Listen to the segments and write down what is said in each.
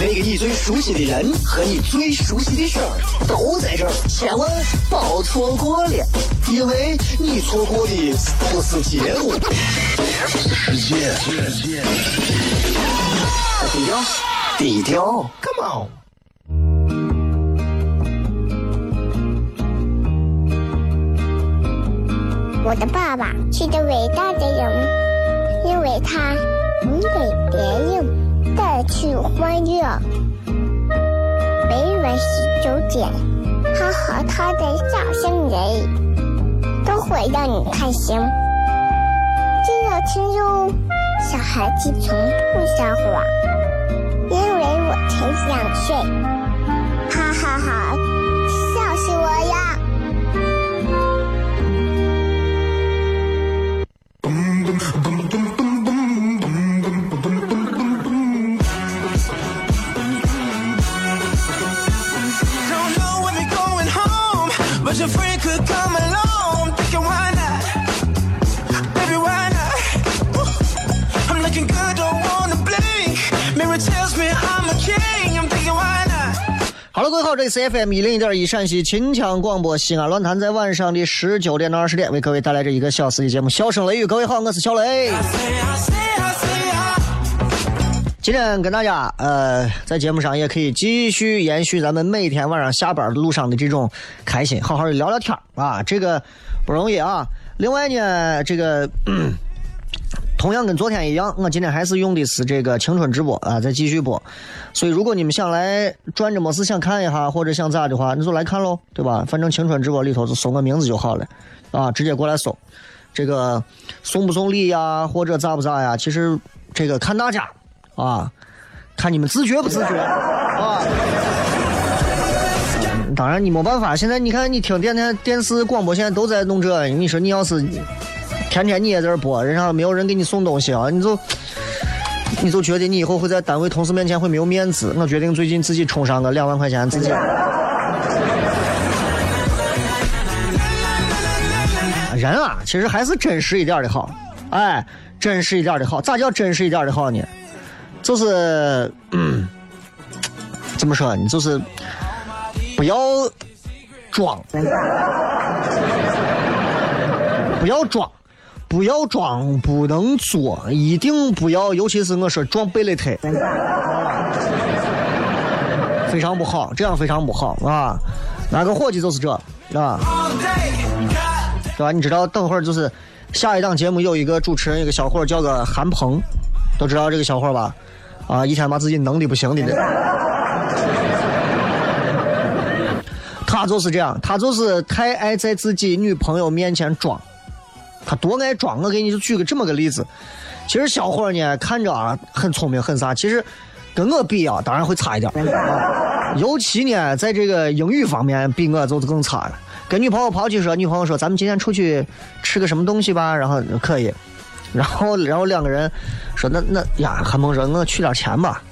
那个你最熟悉的人和你最熟悉的事儿都在这儿，千万别错过了，因为你错过的不是节目，世界，低调，低调，Come on。我的爸爸是个伟大的人，因为他能给别人去欢乐。每晚十九点，他和他的笑声人，都会让你开心。记得听哟，小孩子从不撒谎，因为我才想睡。Your friend could come along. Thinking why not? Baby, why not? Woo. I'm looking good, don't wanna blink. Mirror tells me I'm a king. I'm thinking why not? 好了，各位好，这里是 FM 一零一点一陕西秦腔广播西安论坛，在晚上的十九点到二十点为各位带来这一个小时的节目《笑声雷雨》。各位好，我是小雷。I say, I say, I. 今天跟大家呃，在节目上也可以继续延续咱们每天晚上下班路上的这种开心，好好的聊聊天啊，这个不容易啊。另外呢，这个。同样跟昨天一样，我今天还是用的是这个青春直播啊，再继续播。所以如果你们想来转着没事想看一下，或者想咋的话，你就来看喽，对吧？反正青春直播里头就搜我名字就好了，啊，直接过来搜。这个送不送礼呀，或者咋不咋呀？其实这个看大家啊，看你们自觉不自觉啊。当然你没办法，现在你看你听电台、电视、广播，现在都在弄这，你说你要是天天你也在这播，人家没有人给你送东西啊，你就你就觉得你以后会在单位同事面前会没有面子。我决定最近自己充上个两万块钱，自己。人啊，其实还是真实一点的好，哎，真实一点的好。咋叫真实一点的好呢？就是，嗯，怎么说？你就是不要装，不要装，不要装，不能作，一定不要，尤其是我说装贝勒腿，非常不好，这样非常不好啊！哪个伙计就是这啊，对吧？你知道，等会儿就是下一档节目有一个主持人，一个小伙叫个韩鹏，都知道这个小伙吧？啊，一天把自己能的不行的人。他就是这样，他就是太爱在自己女朋友面前装，他多爱装。我给你就举个这么个例子，其实小伙呢看着啊很聪明很啥，其实跟我比啊当然会差一点，尤其呢在这个英语方面比我就是更差了。跟女朋友跑去说，女朋友说咱们今天出去吃个什么东西吧，然后可以，然后然后两个人说那那呀，韩鹏说我取点钱吧，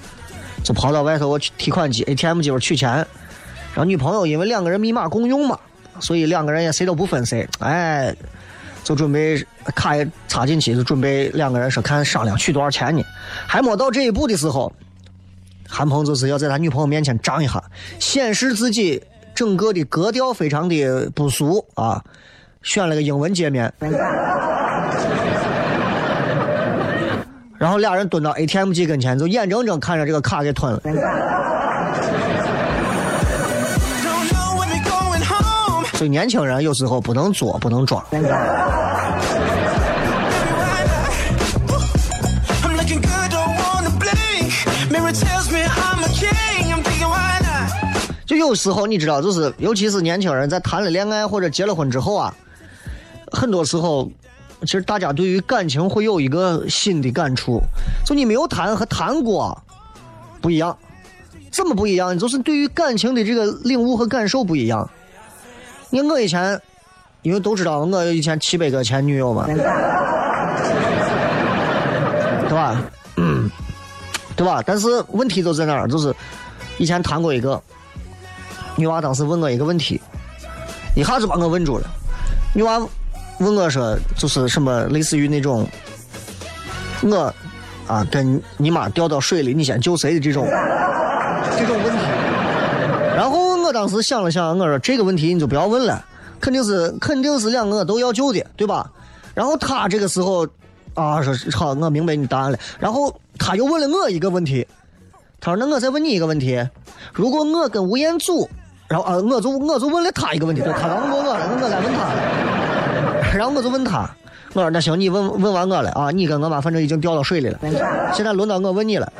就跑到外头我去提款机 ATM 机我取钱，然后女朋友因为两个人密码共用嘛，所以两个人也谁都不分谁，哎，就准备卡也插进去，就准备两个人说看商量取多少钱呢，还没到这一步的时候，韩鹏就是要在他女朋友面前张一下，显示自己整个的格调非常的不俗啊，选了个英文界面。然后俩人蹲到 ATM 机跟前，就眼睁睁看着这个卡给吞了。所以年轻人有时候不能作，不能装。就有时候你知道，就是尤其是年轻人在谈了恋爱或者结了婚之后啊，很多时候，其实大家对于感情会有一个新的感触，就你没有谈和谈过不一样。怎么不一样？就是对于感情的这个领悟和感受不一样。你看我以前因为都知道我以前七百个前女友嘛，对吧？嗯，对吧？但是问题就在哪儿？就是以前谈过一个女娃，当时问我一个问题，一下子把我问住了。女娃问我说，就是什么类似于那种我啊跟你妈掉到水里，你先救谁的这种这种问题。然后我当时想了想，我说这个问题你就不要问了，肯定是肯定是两个都要救的，对吧？然后他这个时候啊说好，我明白你答案了。然后他又问了我一个问题，他说那我再问你一个问题，如果我跟吴彦祖，然后啊我就我就问了他一个问题，他刚问我了，我来问他了，然后我就问他，我说那行，你问问完我了啊，你跟我妈反正已经掉到水里了，现在轮到我问你了，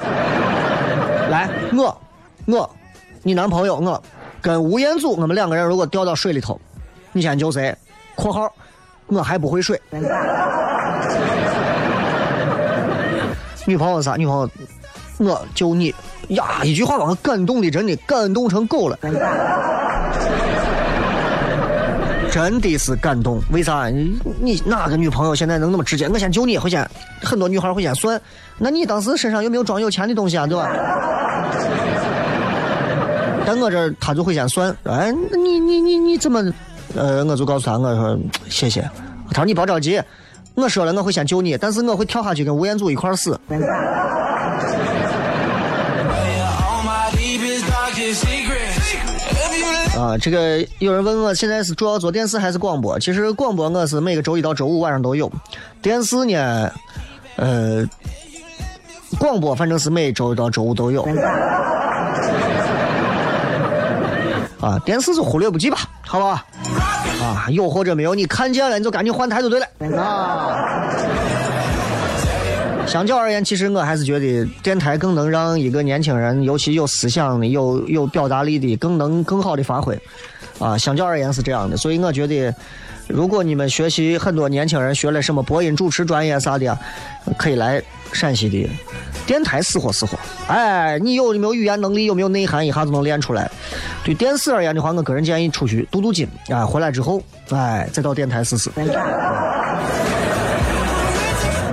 来，我我你男朋友我跟吴彦祖，我们两个人如果掉到水里头，你先救谁？（括号我还不会水。）女朋友啥？女朋友，我救你呀！一句话把我感动的，真的感动成狗了，真的是感动。为啥？你哪个女朋友现在能那么直接？我先救你，会先很多女孩会先算，那你当时身上有没有装有钱的东西啊？对吧？但我这儿他就会先算，哎，那你你你你怎么？呃，我就告诉他，我说谢谢。他说你别着急，我说了我会先救你，但是我会跳下去跟吴彦祖一块死。啊，这个有人问我现在是主要做电视还是广播？其实广播我是每个周一到周五晚上都有，电视呢，呃，广播反正是每周一到周五都有。啊，电视就忽略不计吧，好吧？啊，有或者没有，你看见了你就赶紧换台就对了啊。相较而言，其实我还是觉得电台更能让一个年轻人，尤其有思想的、有有表达力的，更能更好的发挥。啊，相较而言是这样的，所以我觉得，如果你们学习很多年轻人学了什么播音主持专业啥的，可以来陕西的电台死活死活。哎，你有没有语言能力，有没有内涵，一下子能练出来。对电视而言的话，我个人建议出去镀镀金，哎，回来之后，哎，再到电台试试。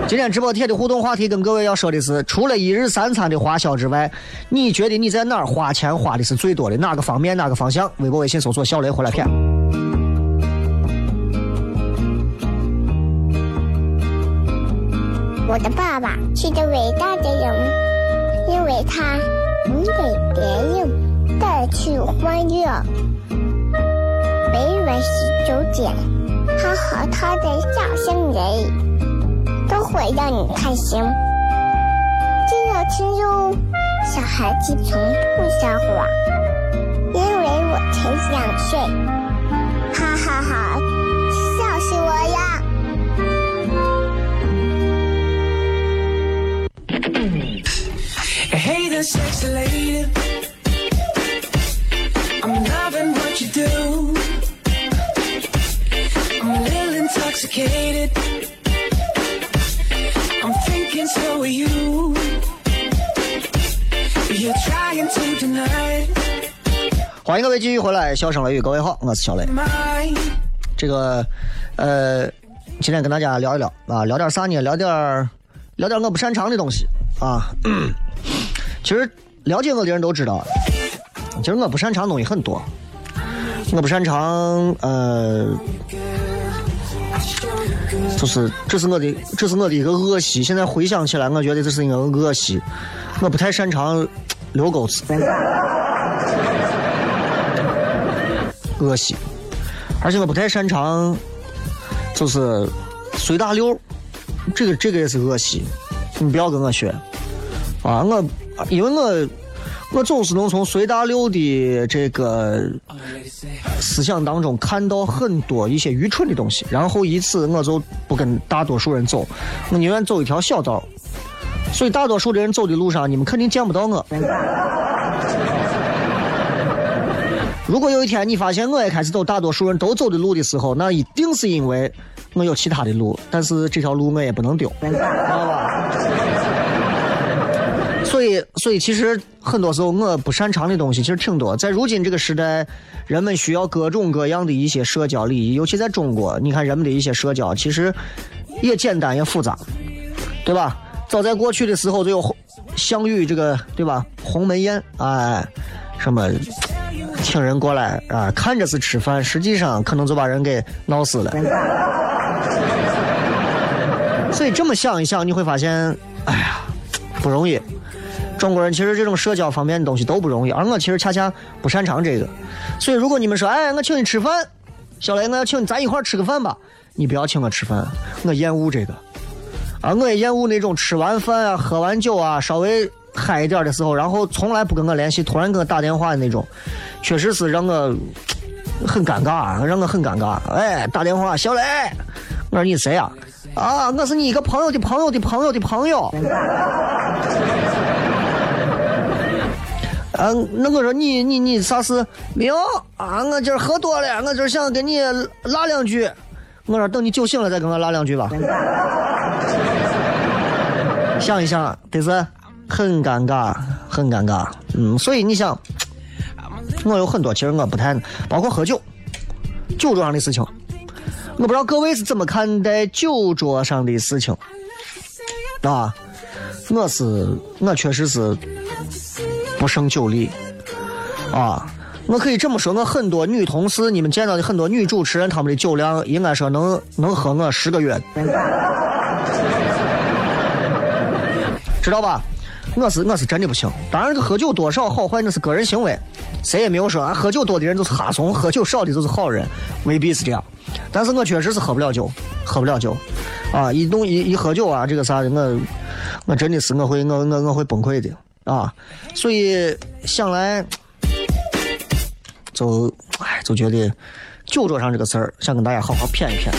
今天直播贴的互动话题跟各位要说的是，除了一日三餐的花销之外，你觉得你在哪儿花钱花的是最多的？哪个方面？哪个方向？微博、微信搜索“小雷”回来片。我的爸爸是个伟大的人，因为他能给别人带去欢乐。每晚十九点，他和他的笑声人，都会让你开心。这要听哟，小孩子从不撒谎，因为我才两岁。哈哈哈笑死我了！Hey the，sexy 欢迎各位继续回来，笑声雷雨，各位好，我是小雷。这个，呃，今天跟大家聊一聊啊，聊点啥呢？聊点聊点我不擅长的东西啊。其实了解我的人都知道，其实我不擅长东西很多。我不擅长，呃，就是这是我的，这是我的一个恶习。现在回想起来，我觉得这是一个恶习。我不太擅长溜钩子，恶习。而且我不太擅长，就是随大溜，这个这个也是恶习，你不要跟我学啊！我因为我我总是能从随大溜的这个思想当中看到很多一些愚蠢的东西，然后以此我就不跟大多数人走，我宁愿走一条小道。所以大多数的人走的路上，你们肯定见不到我。如果有一天你发现我也开始走大多数人都走的路的时候，那一定是因为我有其他的路，但是这条路我也不能丢，知道吧？所以，所以其实很多时候我不擅长的东西其实挺多。在如今这个时代，人们需要各种各样的一些社交礼仪，尤其在中国，你看人们的一些社交其实也简单也复杂，对吧？早在过去的时候就有项羽这个，对吧？鸿门宴，哎，什么请人过来啊，看着是吃饭，实际上可能就把人给闹死了。所以这么想一想，你会发现，哎呀，不容易。中国人其实这种社交方面的东西都不容易，而我其实恰恰不擅长这个。所以如果你们说，哎，我请你吃饭，小雷，我要请你咱一块吃个饭吧，你不要请我吃饭，我厌恶这个。啊，我也厌恶那种吃完饭啊、喝完酒啊、稍微嗨一点的时候，然后从来不跟我联系，突然给我打电话的那种，确实是让我很尴尬，让我很尴尬。哎，打电话，小雷，我说你谁呀、啊？我是你一个朋友的朋友的朋友的朋友。啊，那我说你你你啥事？没有啊，我今儿喝多了，我今儿想跟你拉两句。我说等你酒醒了再跟我拉两句吧。想一想，得是很尴尬，很尴尬。嗯，所以你想，我有很多其实我不太，包括喝酒，酒桌上的事情，我不知道各位是怎么看待酒桌上的事情啊？我是我确实是不胜酒力啊。我可以这么说，我很多女同事，你们见到的很多女主持人，她们的酒量应该说能能喝我十个月，知道吧？我是我是真的不行。当然，喝酒多少好坏那是个人行为，谁也没有说啊，喝酒多的人就是哈怂，喝酒少的就是好人，未必是这样。但是我确实是喝不了酒，喝不了酒，啊，一弄一一喝酒啊，这个啥的，我我真的是我会我我我会崩溃的啊。所以想来。就哎，就觉得酒桌上这个事儿，想跟大家好好谝一谝。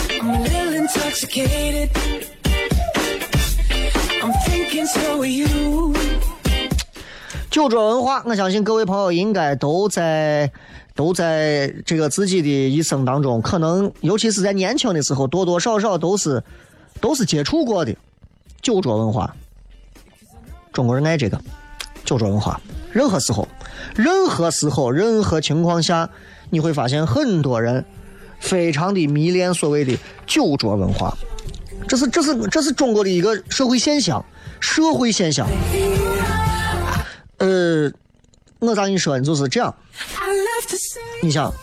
酒桌文化，我相信各位朋友应该都在都在这个自己的一生当中，可能尤其是在年轻的时候，多多少少都是都是接触过的酒桌文化。中国人爱这个酒桌文化，任何时候。任何时候、任何情况下，你会发现很多人非常的迷恋所谓的酒桌文化，这是这是这是中国的一个社会现象，社会现象。呃，我咋跟你说呢？就是这样。你想，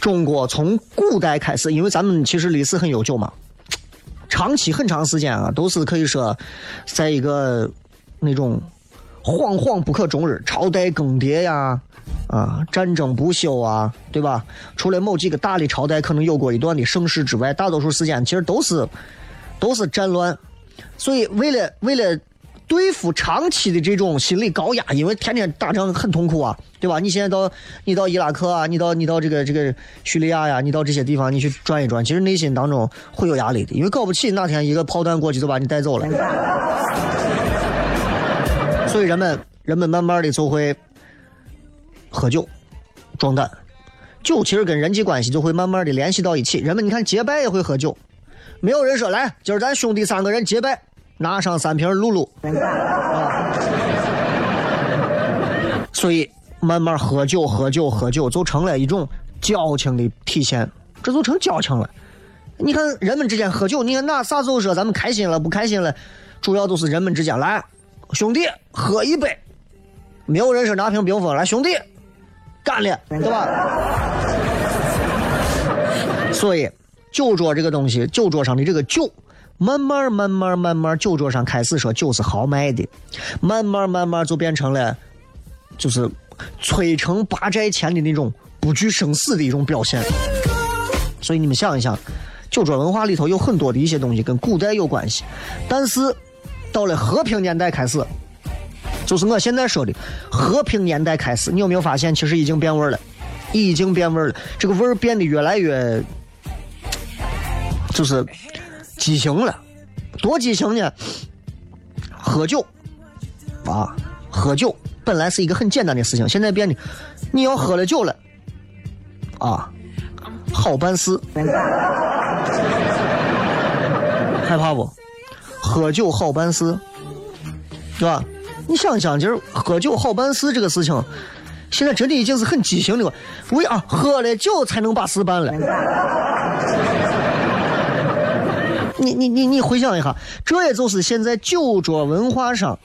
中国从古代开始，因为咱们其实历史很悠久嘛，长期很长时间啊，都是可以说，在一个那种惶惶不可终日，朝代更迭呀，啊，战争不休啊，对吧？除了某几个大的朝代可能有过一段的盛世之外，大多数时间其实都是都是战乱。所以为了为了对付长期的这种心理高压，因为天天打仗很痛苦啊，对吧？你现在到你到伊拉克啊，你到你到这个这个叙利亚呀，你到这些地方你去转一转，其实内心当中会有压力的，因为搞不起哪天一个炮弹过去就把你带走了。所以人们人们慢慢的就会喝酒壮胆，酒其实跟人际关系就会慢慢的联系到一起。人们你看结拜也会喝酒，没有人说来今儿咱兄弟三个人结拜，拿上三瓶露露。啊，所以慢慢喝酒喝酒喝酒就成了一种交情的体现，这就成交情了。你看人们之间喝酒，你看那啥时候说咱们开心了不开心了，主要都是人们之间来兄弟喝一杯，没有人说拿瓶冰峰来兄弟干了，对吧？所以酒桌这个东西，酒桌上的这个酒，慢慢慢慢慢慢，酒桌上开始说酒是豪迈的，慢慢慢慢就变成了就是摧城拔寨前的那种不惧生死的一种表现。所以你们想一想，酒桌文化里头有很多的一些东西跟古代有关系，但是到了和平年代开始，就是我现在说的和平年代开始，你有没有发现其实已经变味了？已经变味了，这个味儿变得越来越就是畸形了，多畸形呢？喝酒啊，喝酒本来是一个很简单的事情，现在变得你要喝了酒了啊，好办事，害怕不？喝酒好办事，对吧？你想想，今儿喝酒好办事这个事情，现在真的已经是很畸形的了。为啊，喝了酒才能把事办了。你你你你回想一下，这也就是现在酒桌文化上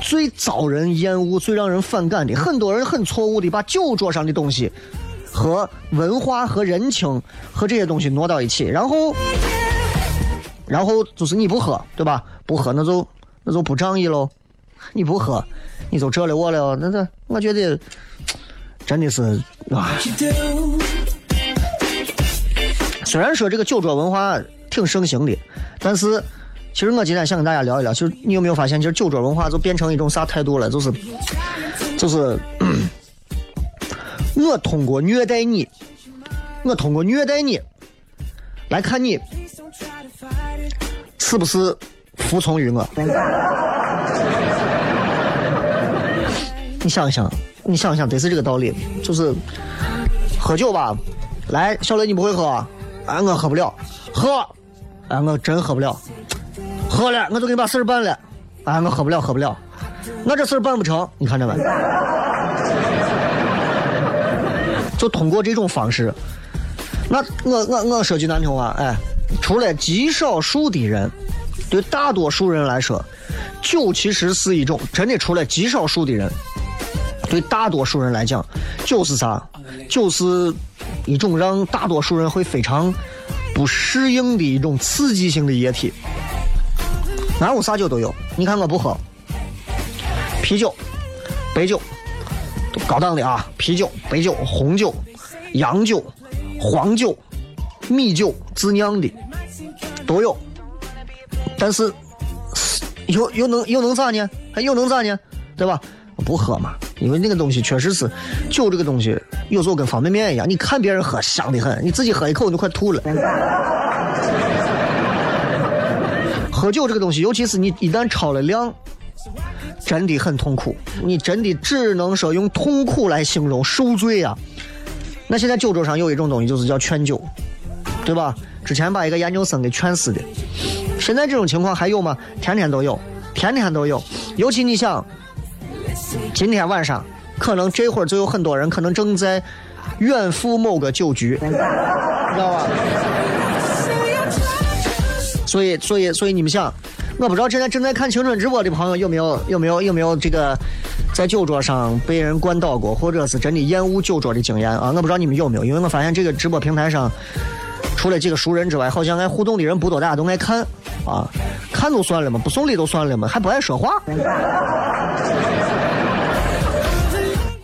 最遭人厌恶、最让人反感的。很多人很错误的把酒桌上的东西和文化、和人情、和这些东西挪到一起，然后，然后就是你不喝，对吧？不喝那就那就不仗义喽。你不喝，你就这了我了，那这我觉得真的是啊。虽然说这个酒桌文化挺盛行的，但是其实我今天想跟大家聊一聊，就是你有没有发现，其实酒桌文化就变成一种啥态度了？就是就是，我通过虐待你，我通过虐待你来看你是不是服从于我。你想一想，你想一想，得是这个道理，就是喝酒吧。来，小雷，你不会喝啊？哎，我喝不了。喝，哎，我真喝不了。喝了，我就给你把事儿办了。哎，我喝不了，喝不了。我这事儿办不成，你看着没？就通过这种方式，那我我我说句难听话，哎，除了极少数的人，对大多数人来说，酒其实是一种真的，除了极少数的人。对大多数人来讲，酒是啥？酒是一种让大多数人会非常不适应的一种刺激性的液体。哪有啥酒都有？你看我不喝啤酒、白酒，高档的啊，啤酒、白酒、红酒、洋酒、黄酒、米酒、自酿的都有。但是又又能又能咋呢？还又能咋呢？对吧？不喝嘛。因为那个东西确实是酒，这个东西有时候跟方便面一样，你看别人喝香的很，你自己喝一口你都快吐了。喝酒这个东西，尤其是你一旦超了量，真的很痛苦。你真的只能说用痛苦来形容，受罪啊！那现在酒桌上有一种东西，就是叫劝酒，对吧？之前把一个研究生给劝死的。现在这种情况还有吗？天天都有，天天都有。尤其你想。今天晚上，可能这会儿就有很多人可能正在远赴某个酒局，知道吧？所以，所以，所以你们想，我不知道现在正在看青春直播的朋友有没有有没有有没有这个在酒桌上被人灌倒过，或者是真的厌恶酒桌的经验啊？我不知道你们有没有，因为我发现这个直播平台上除了几个熟人之外，好像爱互动的人不多，大家都爱看啊，看都算了嘛，不送礼都算了嘛，还不爱说话。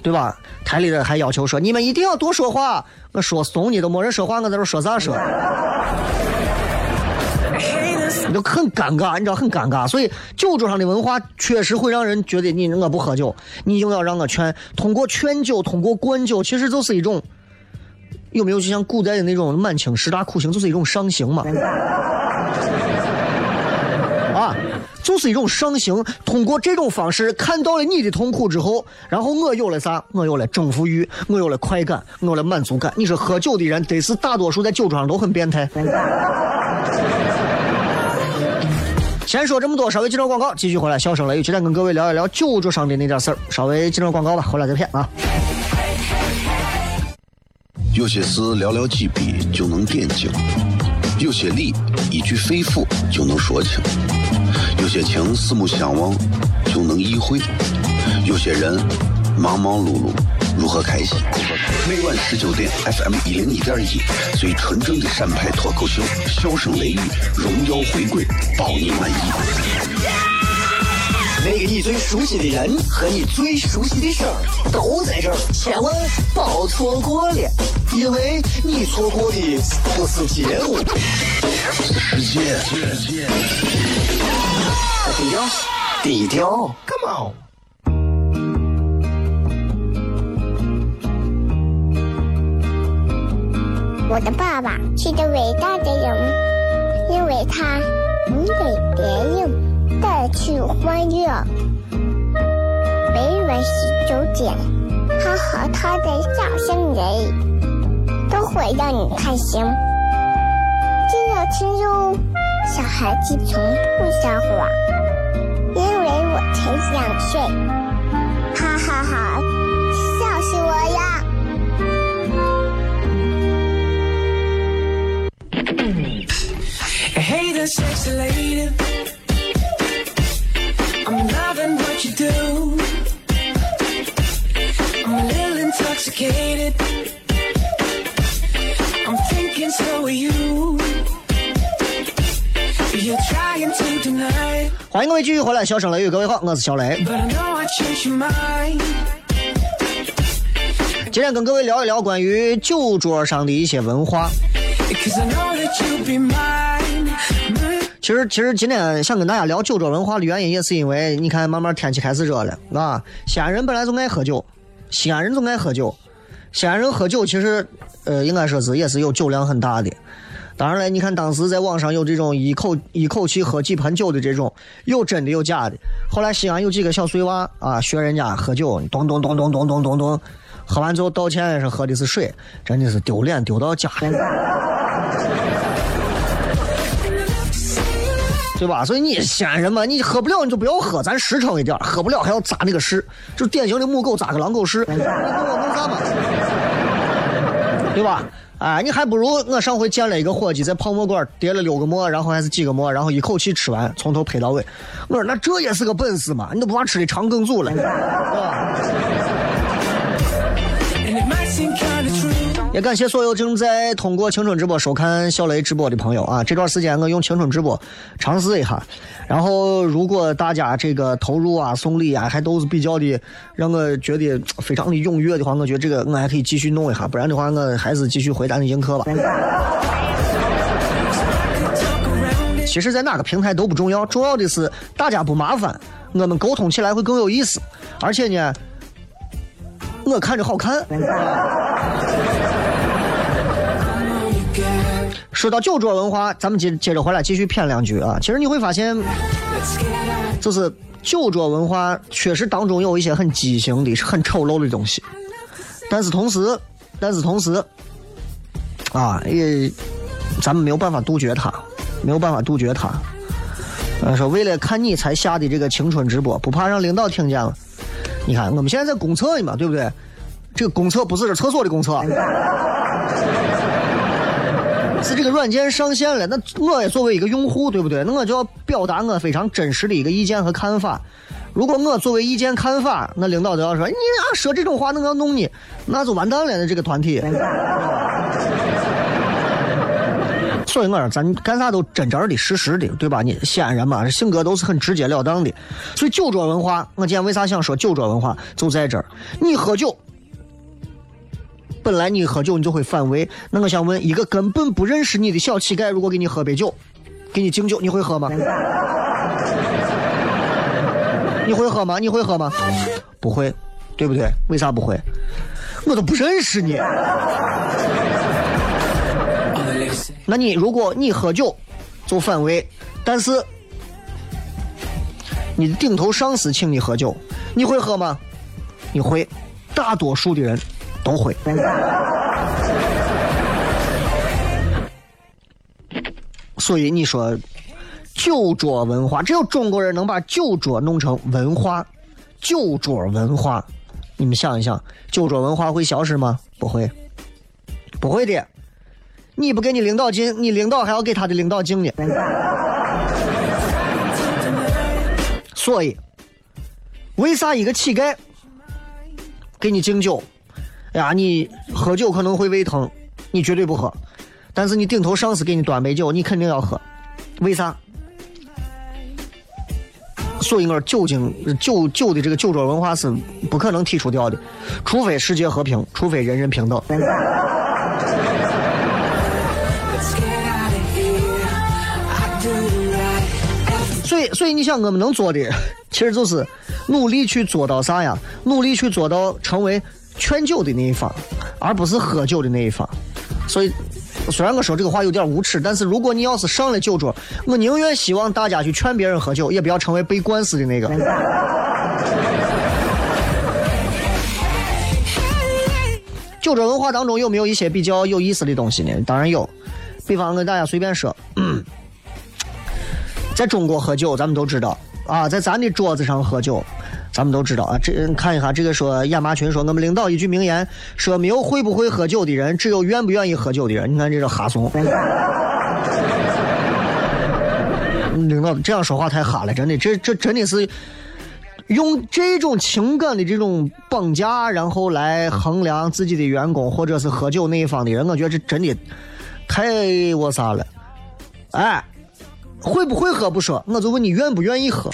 对吧？台里的还要求说，你们一定要多说话。我说怂你都没人说话，我在这说啥说？你就很尴尬，你知道很尴尬。所以酒桌上的文化确实会让人觉得你我不喝酒，你硬要让我劝。通过劝酒，通过灌酒，其实就是一种有没有就像古代的那种满清十大酷刑，就是一种上刑嘛。啊。就是一种上行，通过这种方式看到了你的痛苦之后，然后我有了啥？我有了征服欲，我有了快感，我有了满足感。你说喝酒的人得是大多数在酒桌上都很变态。先说这么多，稍微进段广告，继续回来。笑声雷雨，今天跟各位聊一聊酒桌上的那点事儿。稍微进段广告吧，回来再片啊。有些事寥寥几笔就能点睛，有些理一句肺腑就能说清。有些情四目相望就能意会，有些人忙忙碌碌如何开心？每晚十九点，FM 一零一点一，最纯正的陕派脱口秀，笑声雷雨，荣耀回归，包你满意。那个你最熟悉的人和你最熟悉的事儿都在这儿，千万别错过了，因为你错过的不是节目，世界。低调，低调，Come on。我的爸爸是个伟大的人，因为他能给别人带去欢乐。每晚十九点，他和他的笑声人，都会让你开心。记得听哟，小孩子从不撒谎。很想睡欢迎各位继续回来，小声雷雨，各位好，我是小雷。今天跟各位聊一聊关于酒桌上的一些文化。其实，其实今天想跟大家聊酒桌文化的原因，也是因为你看，慢慢天气开始热了啊。西安人本来就爱喝酒，西安人就爱喝酒。西安人喝酒，其实呃，应该说是也是有酒量很大的。当然了，你看当时在网上有这种一口一口气喝几盆酒的这种，有真的有假的。后来西安有几个小碎娃啊，学人家喝酒，咚咚咚咚咚咚咚咚，喝完之后道歉是喝的是水，真的是丢脸丢到家了。对吧？所以你西安人嘛，你喝不了你就不要喝，咱实诚一点，喝不了还要扎那个实，就典型的母狗扎个狼狗屎，你跟我弄啥嘛？对吧？哎，你还不如我上回见了一个伙计在泡沫馆叠了六个馍，然后还是几个馍，然后一口气吃完，从头拍到尾。我说那这也是个本事嘛，你都不怕吃的肠梗阻了，是 吧？也感谢所有正在通过青春直播收看小雷直播的朋友啊！这段时间我用青春直播尝试一下，然后如果大家这个投入啊、送礼啊，还都是比较的让我觉得非常的踊跃的话，我觉得这个我还可以继续弄一下，不然的话我还是继续回咱的映客吧。其实，在哪个平台都不重要，重要的是大家不麻烦，我们沟通起来会更有意思，而且呢，我看着好看。说到酒桌文化，咱们接接着回来继续谝两句啊。其实你会发现，就是酒桌文化确实当中有一些很畸形的、很丑陋的东西，但是同时，但是同时，啊，也咱们没有办法杜绝它，没有办法杜绝它。呃，说为了看你才下的这个青春直播，不怕让领导听见了。你看，我们现在在公厕呢嘛，对不对？这个公厕不是这厕所的公厕，是这个软件上线了。那我也作为一个用户，对不对？那我就要表达我非常真实的一个意见和看法。如果我作为意见看法，那领导都要说你啊说这种话，那我要弄你，那就完蛋了。那这个团体。所以我说，咱干啥都真真的、实实的，对吧？你西安人嘛，性格都是很直截了当的。所以酒桌文化，我今天为啥想说酒桌文化，就在这儿。你喝酒，本来你喝酒你就会反胃，那我想问，一个根本不认识你的小乞丐，如果给你喝杯酒，给你敬酒，你会喝吗？你会喝吗？你会喝吗？不会，对不对？为啥不会？我都不认识你。那你如果你喝酒就反胃，但是你的顶头上司请你喝酒，你会喝吗？你会，大多数的人都会。所以你说酒桌文化，只有中国人能把酒桌弄成文化，酒桌文化，你们想一想，酒桌文化会消失吗？不会，不会的。你不给你领导敬，你领导还要给他的领导敬呢。所以，为啥一个乞丐给你敬酒？哎呀，你喝酒可能会胃疼，你绝对不喝。但是你顶头上司给你端杯酒，你肯定要喝。为啥？所以我说酒精酒酒的这个酒桌文化是不可能剔除掉的，除非世界和平，除非人人平等。所以，所以你想，我们能做的，其实就是努力去做到啥呀？努力去做到成为劝酒的那一方，而不是喝酒的那一方。所以，虽然我说这个话有点无耻，但是如果你要是上了酒桌，我宁愿希望大家去劝别人喝酒，也不要成为被灌死的那个。酒桌文化当中有没有一些比较有意思的东西呢？当然有，比方跟大家随便说，在中国喝酒，咱们都知道啊，在咱的桌子上喝酒，咱们都知道啊。这看一下这个说亚麻群说，我们领导一句名言说，没有会不会喝酒的人，只有愿不愿意喝酒的人。你看这是哈怂。领导这样说话太哈了，真的，这这真的是用这种情感的这种绑架，然后来衡量自己的员工或者是喝酒那一方的人，我觉得这真的太我啥了。哎，会不会喝不说，我就问你愿不愿意喝。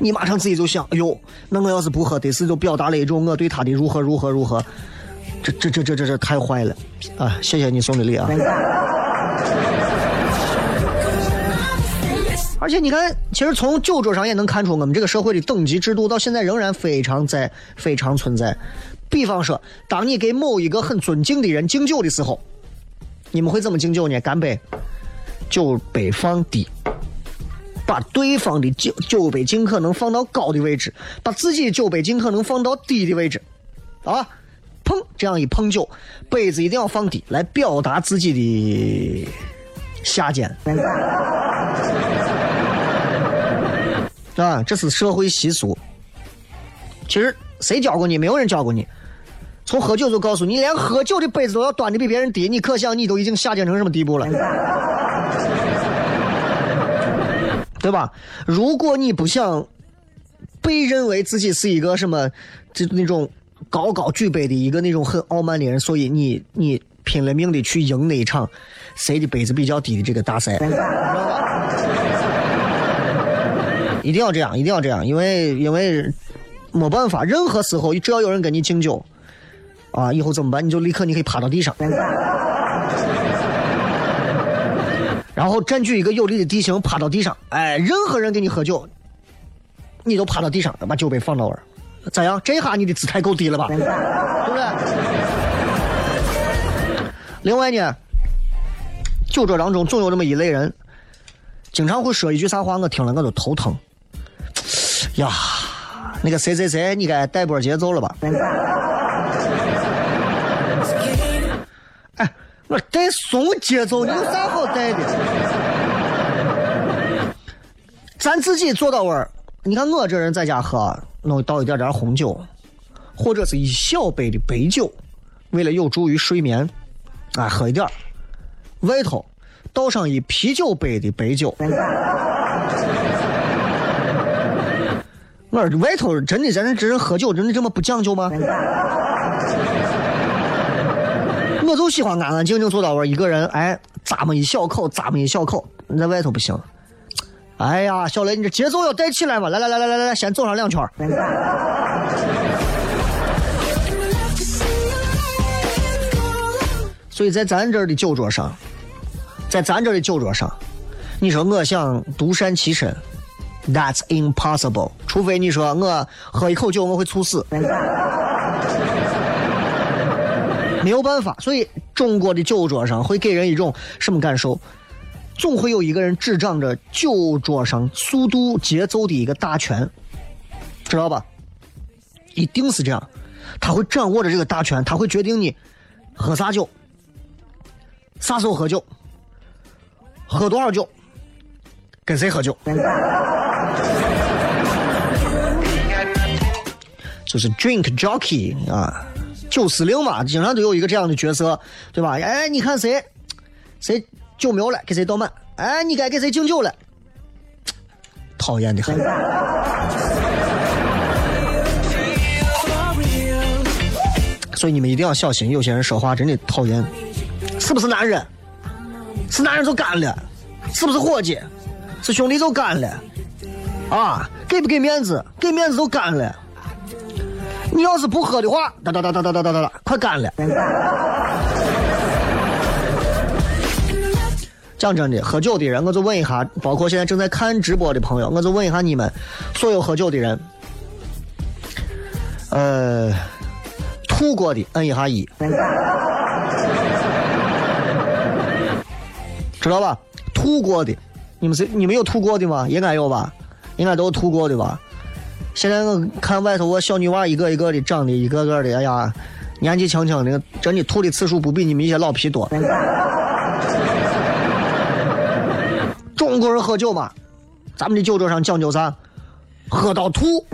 你马上自己就想，哎呦，那我要是不喝，得是就表达了一种我对他的如何如何如何。这这这这这这太坏了啊！谢谢你送的礼啊。而且你看，其实从酒桌上也能看出，我们这个社会的等级制度到现在仍然非常在、非常存在。比方说，当你给某一个很尊敬的人敬酒的时候，你们会怎么敬酒呢？干杯，酒杯放低，把对方的酒酒杯尽可能放到高的位置，把自己的酒杯尽可能放到低的位置，啊，碰这样一碰酒，杯子一定要放低，来表达自己的下贱。啊，这是社会习俗。其实谁教过你？没有人教过你。从喝酒就告诉你，连喝酒的杯子都要端的比别人低，你可想你都已经下贱成什么地步了，对吧？如果你不想被认为自己是一个什么，就那种高高举杯的一个那种很傲慢的人，所以你你拼了命的去赢那一场谁的杯子比较低的这个大赛。一定要这样，一定要这样，因为因为没办法，任何时候只要有人跟你敬酒，啊，以后怎么办？你就立刻你可以趴到地上，然后占据一个有利的地形，趴到地上，哎，任何人跟你喝酒，你都趴到地上，把酒杯放到那儿，咋样？这下你的姿态够低了吧？对不对？另外呢，酒桌当中总有那么一类人，经常会说一句啥话，我听了我都头疼。呀，那个谁谁谁，你该带波节奏了吧？我带怂节奏，你有啥好带的？咱自己坐到位儿，你看我这人在家喝，弄倒一点点红酒，或者是一小杯的白酒，为了有助于睡眠，啊，喝一点儿外头倒上一啤酒杯的白酒。我说外头真的，咱这这人喝酒真的这么不讲究吗？我就喜欢安安静静坐到位，一个人，哎，咂么一小口，咂么一小口。你在外头不行。哎呀，小雷，你这节奏要带起来嘛！来来来来来来，先走上两圈。所以在咱这儿的酒桌上，在咱这儿的酒桌上，你说我想独善其身。That's impossible。除非你说我喝一口酒我会猝死，没有办法。所以中国的酒桌上会给人一种什么感受？总会有一个人执掌着酒桌上速度节奏的一个大权，知道吧？一定是这样，他会掌握着这个大权，他会决定你喝啥酒，啥时候喝酒，喝多少酒，跟谁喝酒。就是 drink jockey 啊，酒司令嘛，经常都有一个这样的角色，对吧？哎，你看谁谁酒没有了，给谁倒满。哎，你该给谁敬酒了，讨厌的很。所以你们一定要小心，有些人说话真的讨厌。是不是男人？是男人就干了，是不是伙计？是兄弟就干了。啊，给不给面子？给面子就干了。你要是不喝的话，哒哒哒哒哒哒哒哒，快干了。讲真的，喝酒的人，我就问一下，包括现在正在看直播的朋友，我就问一下你们，所有喝酒的人，呃，吐过的摁一下一，知道吧？吐过的，你们是你们有吐过的吗？应该有吧？应该都吐过的吧？现在我看外头我小女娃一个一个的长得一个个的，哎呀，年纪轻轻的，真的吐的次数不比你们一些老皮多。中国人喝酒嘛，咱们的酒桌上讲究啥？喝到吐，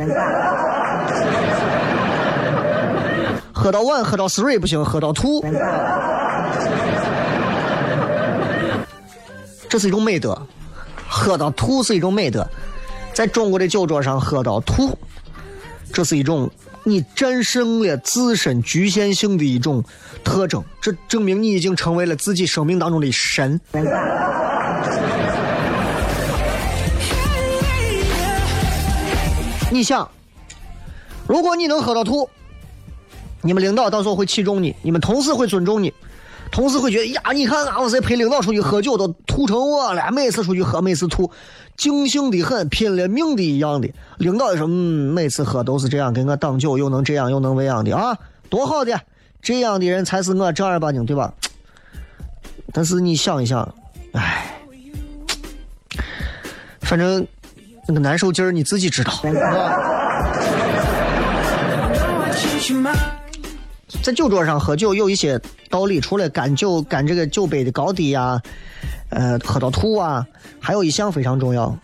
喝到晚喝到 three 不行，喝到吐，这是一种美德，喝到吐是一种美德，在中国的酒桌上喝到吐，这是一种你战胜了自身局限性的一种特征，这证明你已经成为了自己生命当中的神。你想，如果你能喝到吐，你们领导到时候会器重你，你们同事会尊重你，同事会觉得呀，你看俺我谁陪领导出去喝酒都吐成我了，每次出去喝每次吐，尽兴的很，拼了命的一样的。领导也说，嗯，每次喝都是这样，给我挡酒，又能这样又能那样的啊，多好的，这样的人才是我正儿八经，对吧？但是你想一想，唉，反正。那个难受劲儿你自己知道。在酒桌上喝酒有一些道理，除了干酒、干这个酒杯的高低呀，呃，喝到吐啊，还有一项非常重要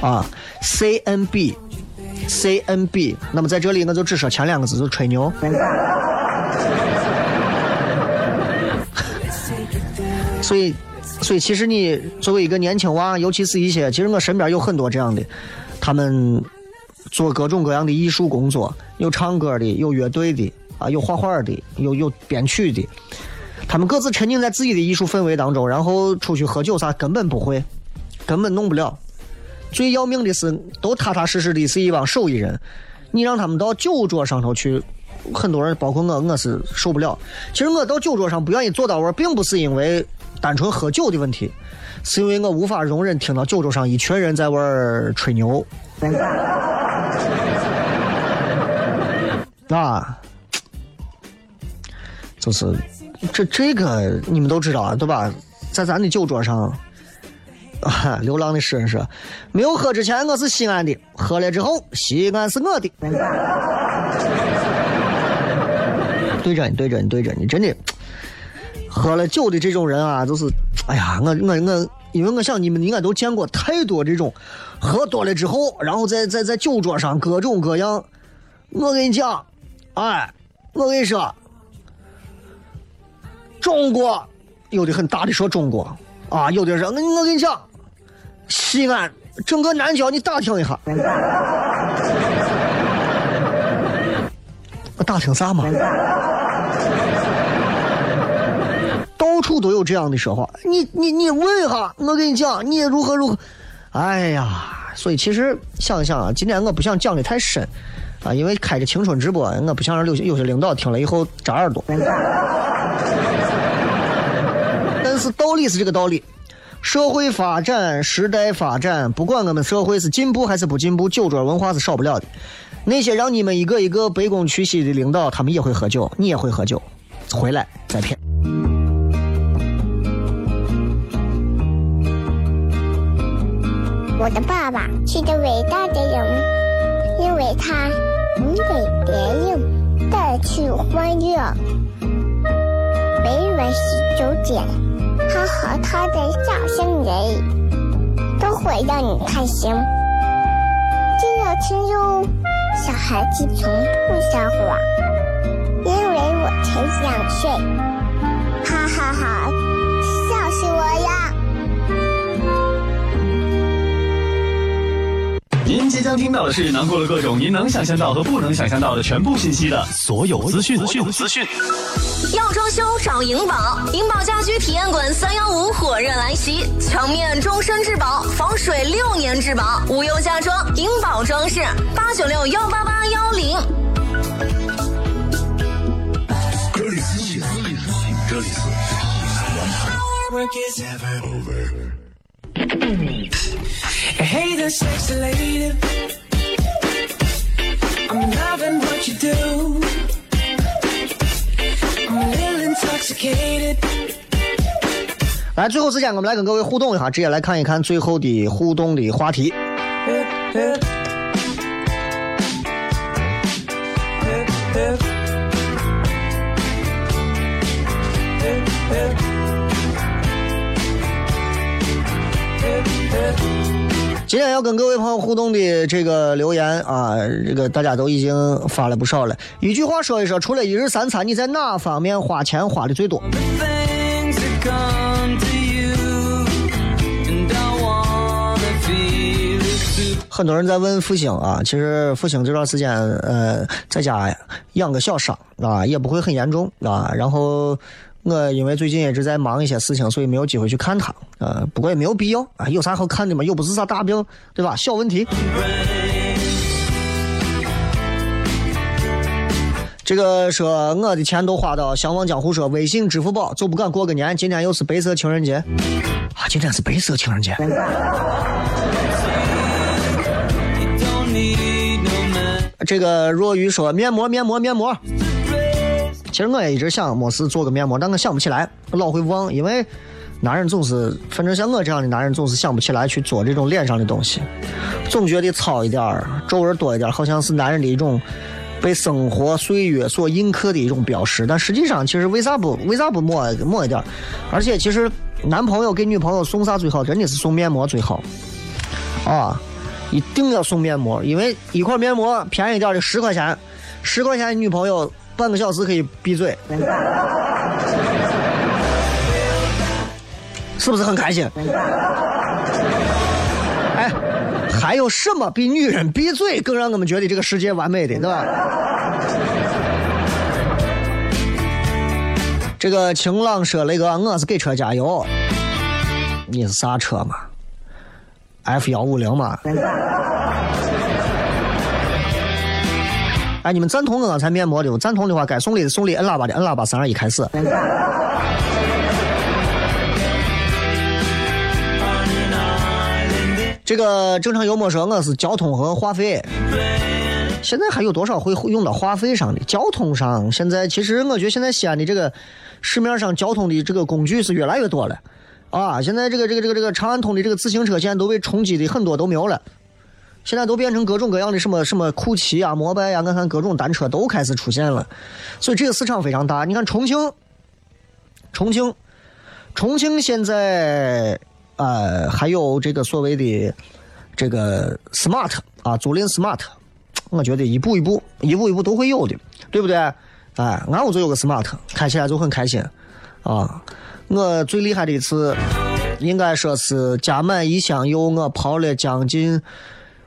啊，CNB，CNB。那么在这里我就只说前两个字，就吹牛。所以。所以，其实你作为一个年轻娃，尤其是一些，其实我身边有很多这样的，他们做各种各样的艺术工作，有唱歌的，有乐队的，啊，有画画的，有有编曲的，他们各自沉浸在自己的艺术氛围当中，然后出去喝酒啥根本不会，根本弄不了。最要命的是，都踏踏实实的是一帮手艺人，你让他们到酒桌上头去，很多人，包括我，我是受不了。其实我到酒桌上不愿意坐到位，并不是因为。单纯喝酒的问题，是因为我无法容忍听到酒桌上一群人在玩吹牛。啊，就是这这个你们都知道啊对吧？在咱的酒桌上，啊，流浪的诗人说：“没有喝之前我是西安的，喝了之后西安是我的。”对着你，对着你，对着你，真的。喝了酒的这种人啊，就是，哎呀，我我我，因为我想你们应该都见过太多这种，喝多了之后，然后在在在酒桌上各种各样。我跟你讲，哎，我跟你说，中国有的很大的说中国啊，有的人我跟你讲，西安整个南郊你打听一下，我打听啥嘛？到处都有这样的说话，你你你问一下，我跟你讲，你如何如何？哎呀，所以其实想一想啊，今天我不想讲的太深啊，因为开着青春直播，我不想让有些有些领导听了以后扎耳朵。是道理是这个道理，社会发展，时代发展，不管我们社会是进步还是不进步，酒桌文化是少不了的。那些让你们一个一个卑躬屈膝的领导，他们也会喝酒，你也会喝酒，回来再骗。我的爸爸是个伟大的人，因为他能给别人带去欢乐。每晚十九点，他和他的笑声人，都会让你开心。记得听哟，小孩子从不撒谎，因为我才两岁。哈哈哈，笑死我呀！您即将听到的是囊括了各种您能想象到和不能想象到的全部信息的所有资讯。资讯资讯。要装修找银宝，银宝家居体验馆三幺五火热来袭，墙面终身质保，防水六年质保，无忧家装，银宝装饰，八九六幺八八幺零。这里是这里是。来，最后时间我们来跟各位互动一下，直接来看一看最后的互动的话题。今天要跟各位朋友互动的这个留言啊，这个大家都已经发了不少了。一句话说一说，除了一日三餐，你在哪方面花钱花的最多.很多人在问复兴啊，其实复兴这段时间呃在家养个小伤啊，也不会很严重啊。然后我因为最近一直在忙一些事情，所以没有机会去看他啊。不过也没有必要啊，有啥好看的嘛？又不是啥大病，对吧？小问题。这个说我的钱都花到相忘江湖说微信、支付宝，就不敢过个年。今天又是白色情人节啊！今天是白色情人节。这个若愚说面膜面膜面膜，其实我也一直想没事做个面膜，但我想不起来，老会忘，因为男人总是，反正像我这样的男人总是想不起来去做这种脸上的东西，总觉得糙一点儿，皱纹多一点儿，好像是男人的一种被生活岁月所印刻的一种标识。但实际上，其实为啥不为啥不抹抹一点？而且其实男朋友给女朋友送啥最好？真的是送面膜最好啊！一定要送面膜，因为一块面膜便宜点的十块钱，十块钱女朋友半个小时可以闭嘴，是不是很开心？哎，还有什么比女人闭嘴更让我们觉得这个世界完美的，对吧？这个晴朗说那个我是给车加油，你是啥车嘛？F 幺五零嘛。哎，你们赞同我刚才面膜的不？赞同的话，该送礼的送礼，摁喇叭的摁喇叭，三二一，开始。这个正常幽默说我是交通和话费，现在还有多少会用到话费上的？交通上现在其实我觉得现在西安的这个市面上交通的这个工具是越来越多了。啊，现在这个这个这个这个长安通的这个自行车现在都被冲击的很多都没有了，现在都变成各种各样的什么什么酷骑啊、摩拜呀、我看各种单车都开始出现了，所以这个市场非常大。你看重庆，重庆，重庆现在呃还有这个所谓的这个 smart 啊，租赁 smart，我觉得一步一步一步一步都会有的，对不对？哎，俺屋就有个 smart，开起来就很开心啊。我最厉害的一次，应该说是加满一箱油，我跑了将近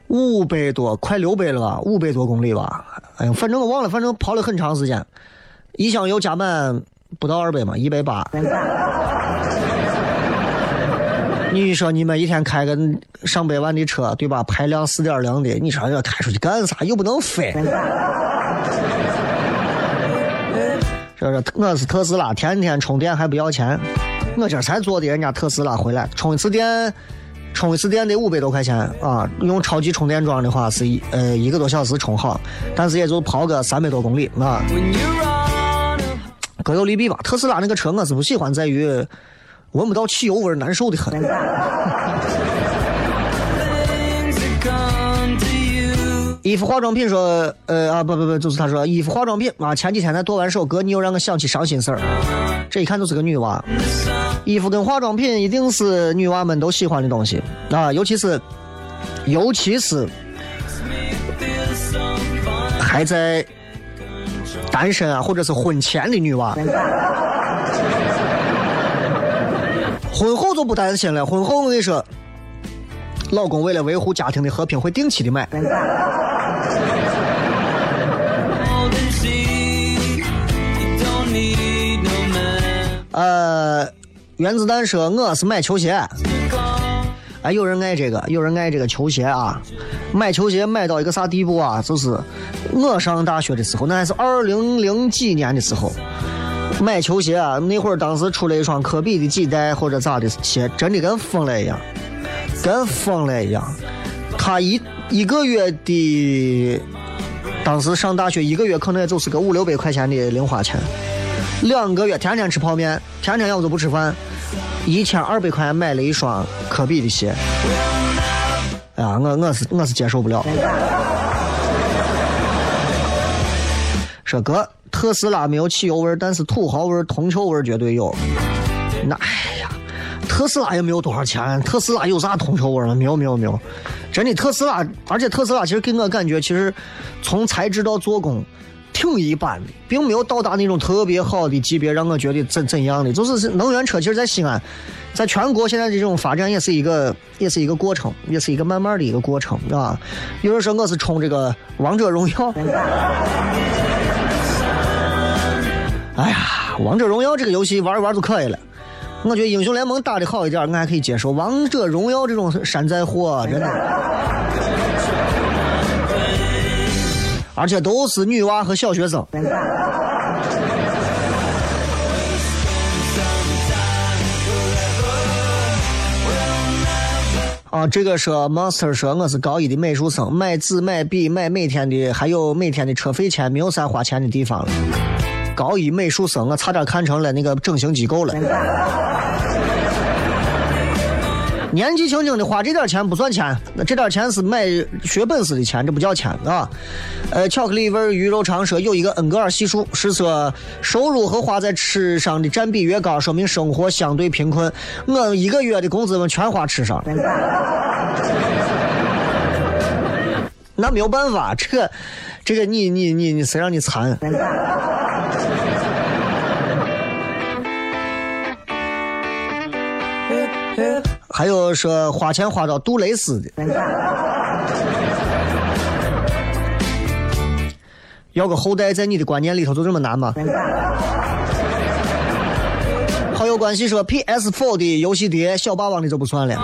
五百多，快六百了吧，五百多公里吧。哎呀，反正我忘了，反正跑了很长时间。一箱油加满不到二百嘛，一百八。你说你们一天开个上百万的车，对吧？排量四点零的，你说这开出去干啥？又不能飞。这是我是特斯拉，天天充电还不要钱。我这才坐的人家特斯拉回来，充一次电，充一次电得五百多块钱啊！用超级充电桩的话是一呃一个多小时充好，但是也就跑个三百多公里啊。各有利弊吧。特斯拉那个车我是不喜欢，在于闻不到汽油味，难受的很。衣服化妆品说，呃啊不不不，就是他说衣服化妆品啊，前几天才做完手哥，你又让我想起伤心事儿。这一看就是个女娃，衣服跟化妆品一定是女娃们都喜欢的东西啊，尤其是尤其是还在单身啊或者是婚前的女娃。婚后就不担心了，婚后我跟你说，老公为了维护家庭的和平，会定期的买。呃，原子弹说我是买球鞋，哎，有人爱这个，有人爱这个球鞋啊。买球鞋买到一个啥地步啊？就是我上大学的时候，那还是二零零几年的时候，买球鞋啊，那会儿当时出了一双科比的几代或者咋的鞋，真的跟疯了一样，跟疯了一样。他一一个月的，当时上大学一个月可能也就是个五六百块钱的零花钱。两个月天天吃泡面，天天要不就不吃饭，一千二百块钱买了一双科比的鞋。哎呀，我我是我是接受不了。说哥，特斯拉没有汽油味儿，但是土豪味儿、铜臭味儿绝对有。那哎呀，特斯拉也没有多少钱，特斯拉有啥铜臭味儿吗？没有没有没有，真的特斯拉，而且特斯拉其实给我感觉，其实从材质到做工。挺一般的，并没有到达那种特别好的级别，让我觉得怎怎样的。就是能源车，其实，在西安，在全国现在的这种发展，也是一个，也是一个过程，也是一个慢慢的一个过程，啊。有人说我是冲这个王者荣耀。哎呀，王者荣耀这个游戏玩一玩就可以了。我觉得英雄联盟打的好一点，我还可以接受。王者荣耀这种山寨货，真的。而且都是女娃和小学生。啊，这个说 Monster 说我是高一的美术生，买纸买笔买每天的，还有每天的车费钱，没有啥花钱的地方了。高一美术生，我差点看成了那个整形机构了。年纪轻轻的花这点钱不算钱，那这点钱是买学本事的钱，这不叫钱啊。呃，巧克力味鱼肉肠说有一个恩格尔系数，是说收入和花在吃上的占比越高，说明生活相对贫困。我一个月的工资们全花吃上，那没有办法，这个这个你你你你谁让你馋？还有说花钱花到杜蕾斯的，要个后代在你的观念里头就这么难吗？关系说 PS4 的游戏碟小霸王的就不算了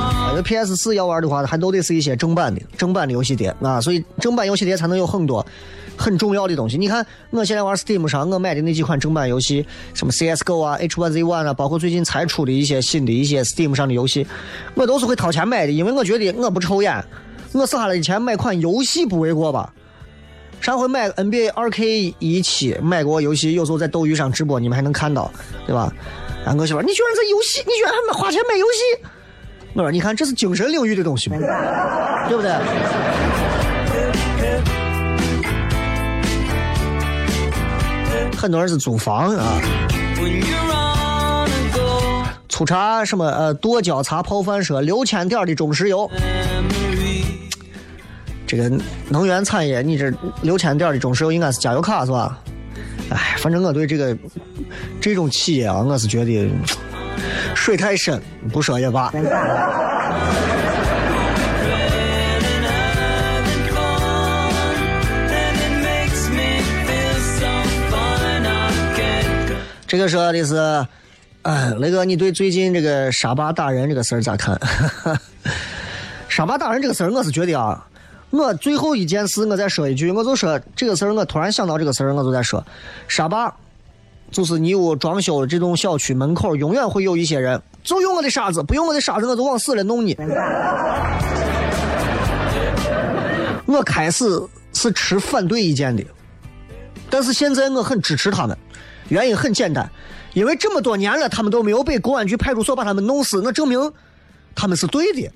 ，PS4 要玩的话还都得是一些正版的正版的游戏碟啊，所以正版游戏碟才能有很多。很重要的东西，你看，我现在玩 Steam 上我买的那几款正版游戏，什么 CS:GO 啊、H1Z1 啊，包括最近才出的一些新的一些 Steam 上的游戏，我都是会掏钱买的，因为我觉得我不抽烟，我省下来的钱买款游戏不为过吧？上回买 NBA 2K 一期买过游戏，有时候在斗鱼上直播，你们还能看到，对吧？然后我媳妇，你居然在游戏，你居然还买花钱买游戏？我说，你看这是精神领域的东西嘛，对不对？很多人是租房啊，粗茶什么呃剁椒茶泡饭说六千点的中石油，这个能源产业你这六千点的中石油应该是加油卡是吧？哎，反正我对这个这种企业啊，我是觉得水太深，不说也罢。这个说的是，哎，雷哥，你对最近这个沙巴打人这个事儿咋看？沙巴打人这个事儿，我是觉得啊，我最后一件事，我再说一句，我就说这个事儿，我突然想到这个事儿，我就在说，沙巴就是你屋装修的这种小区门口，永远会有一些人，就用我的沙子，不用我的沙子，我就往死了弄你。我开始是持反对意见的，但是现在我很支持他们。原因很简单，因为这么多年了，他们都没有被公安局派出所把他们弄死，那证明他们是对的。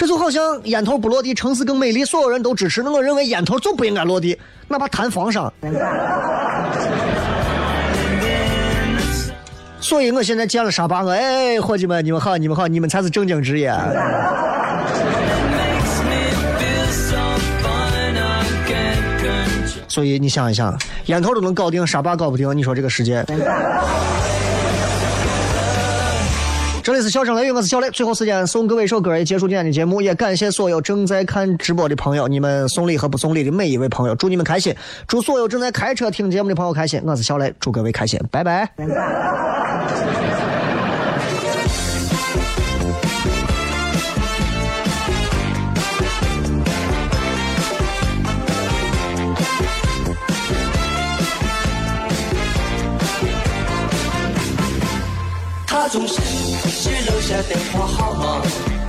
这就好像烟头不落地，城市更美丽，所有人都支持，那我认为烟头就不应该落地，哪怕弹房上。所以我现在见了沙巴，我哎，伙计们，你们好，你们好，你们才是正经职业。所以你想一想，烟头都能搞定，沙巴搞不定，你说这个世界？这里是笑声雷雨，我是小雷。最后时间送各位一首歌，也结束今天的节目。也感谢所有正在看直播的朋友，你们送礼和不送礼的每一位朋友，祝你们开心，祝所有正在开车听节目的朋友开心。我是小雷，祝各位开心，拜拜。他总是只留下电话号码，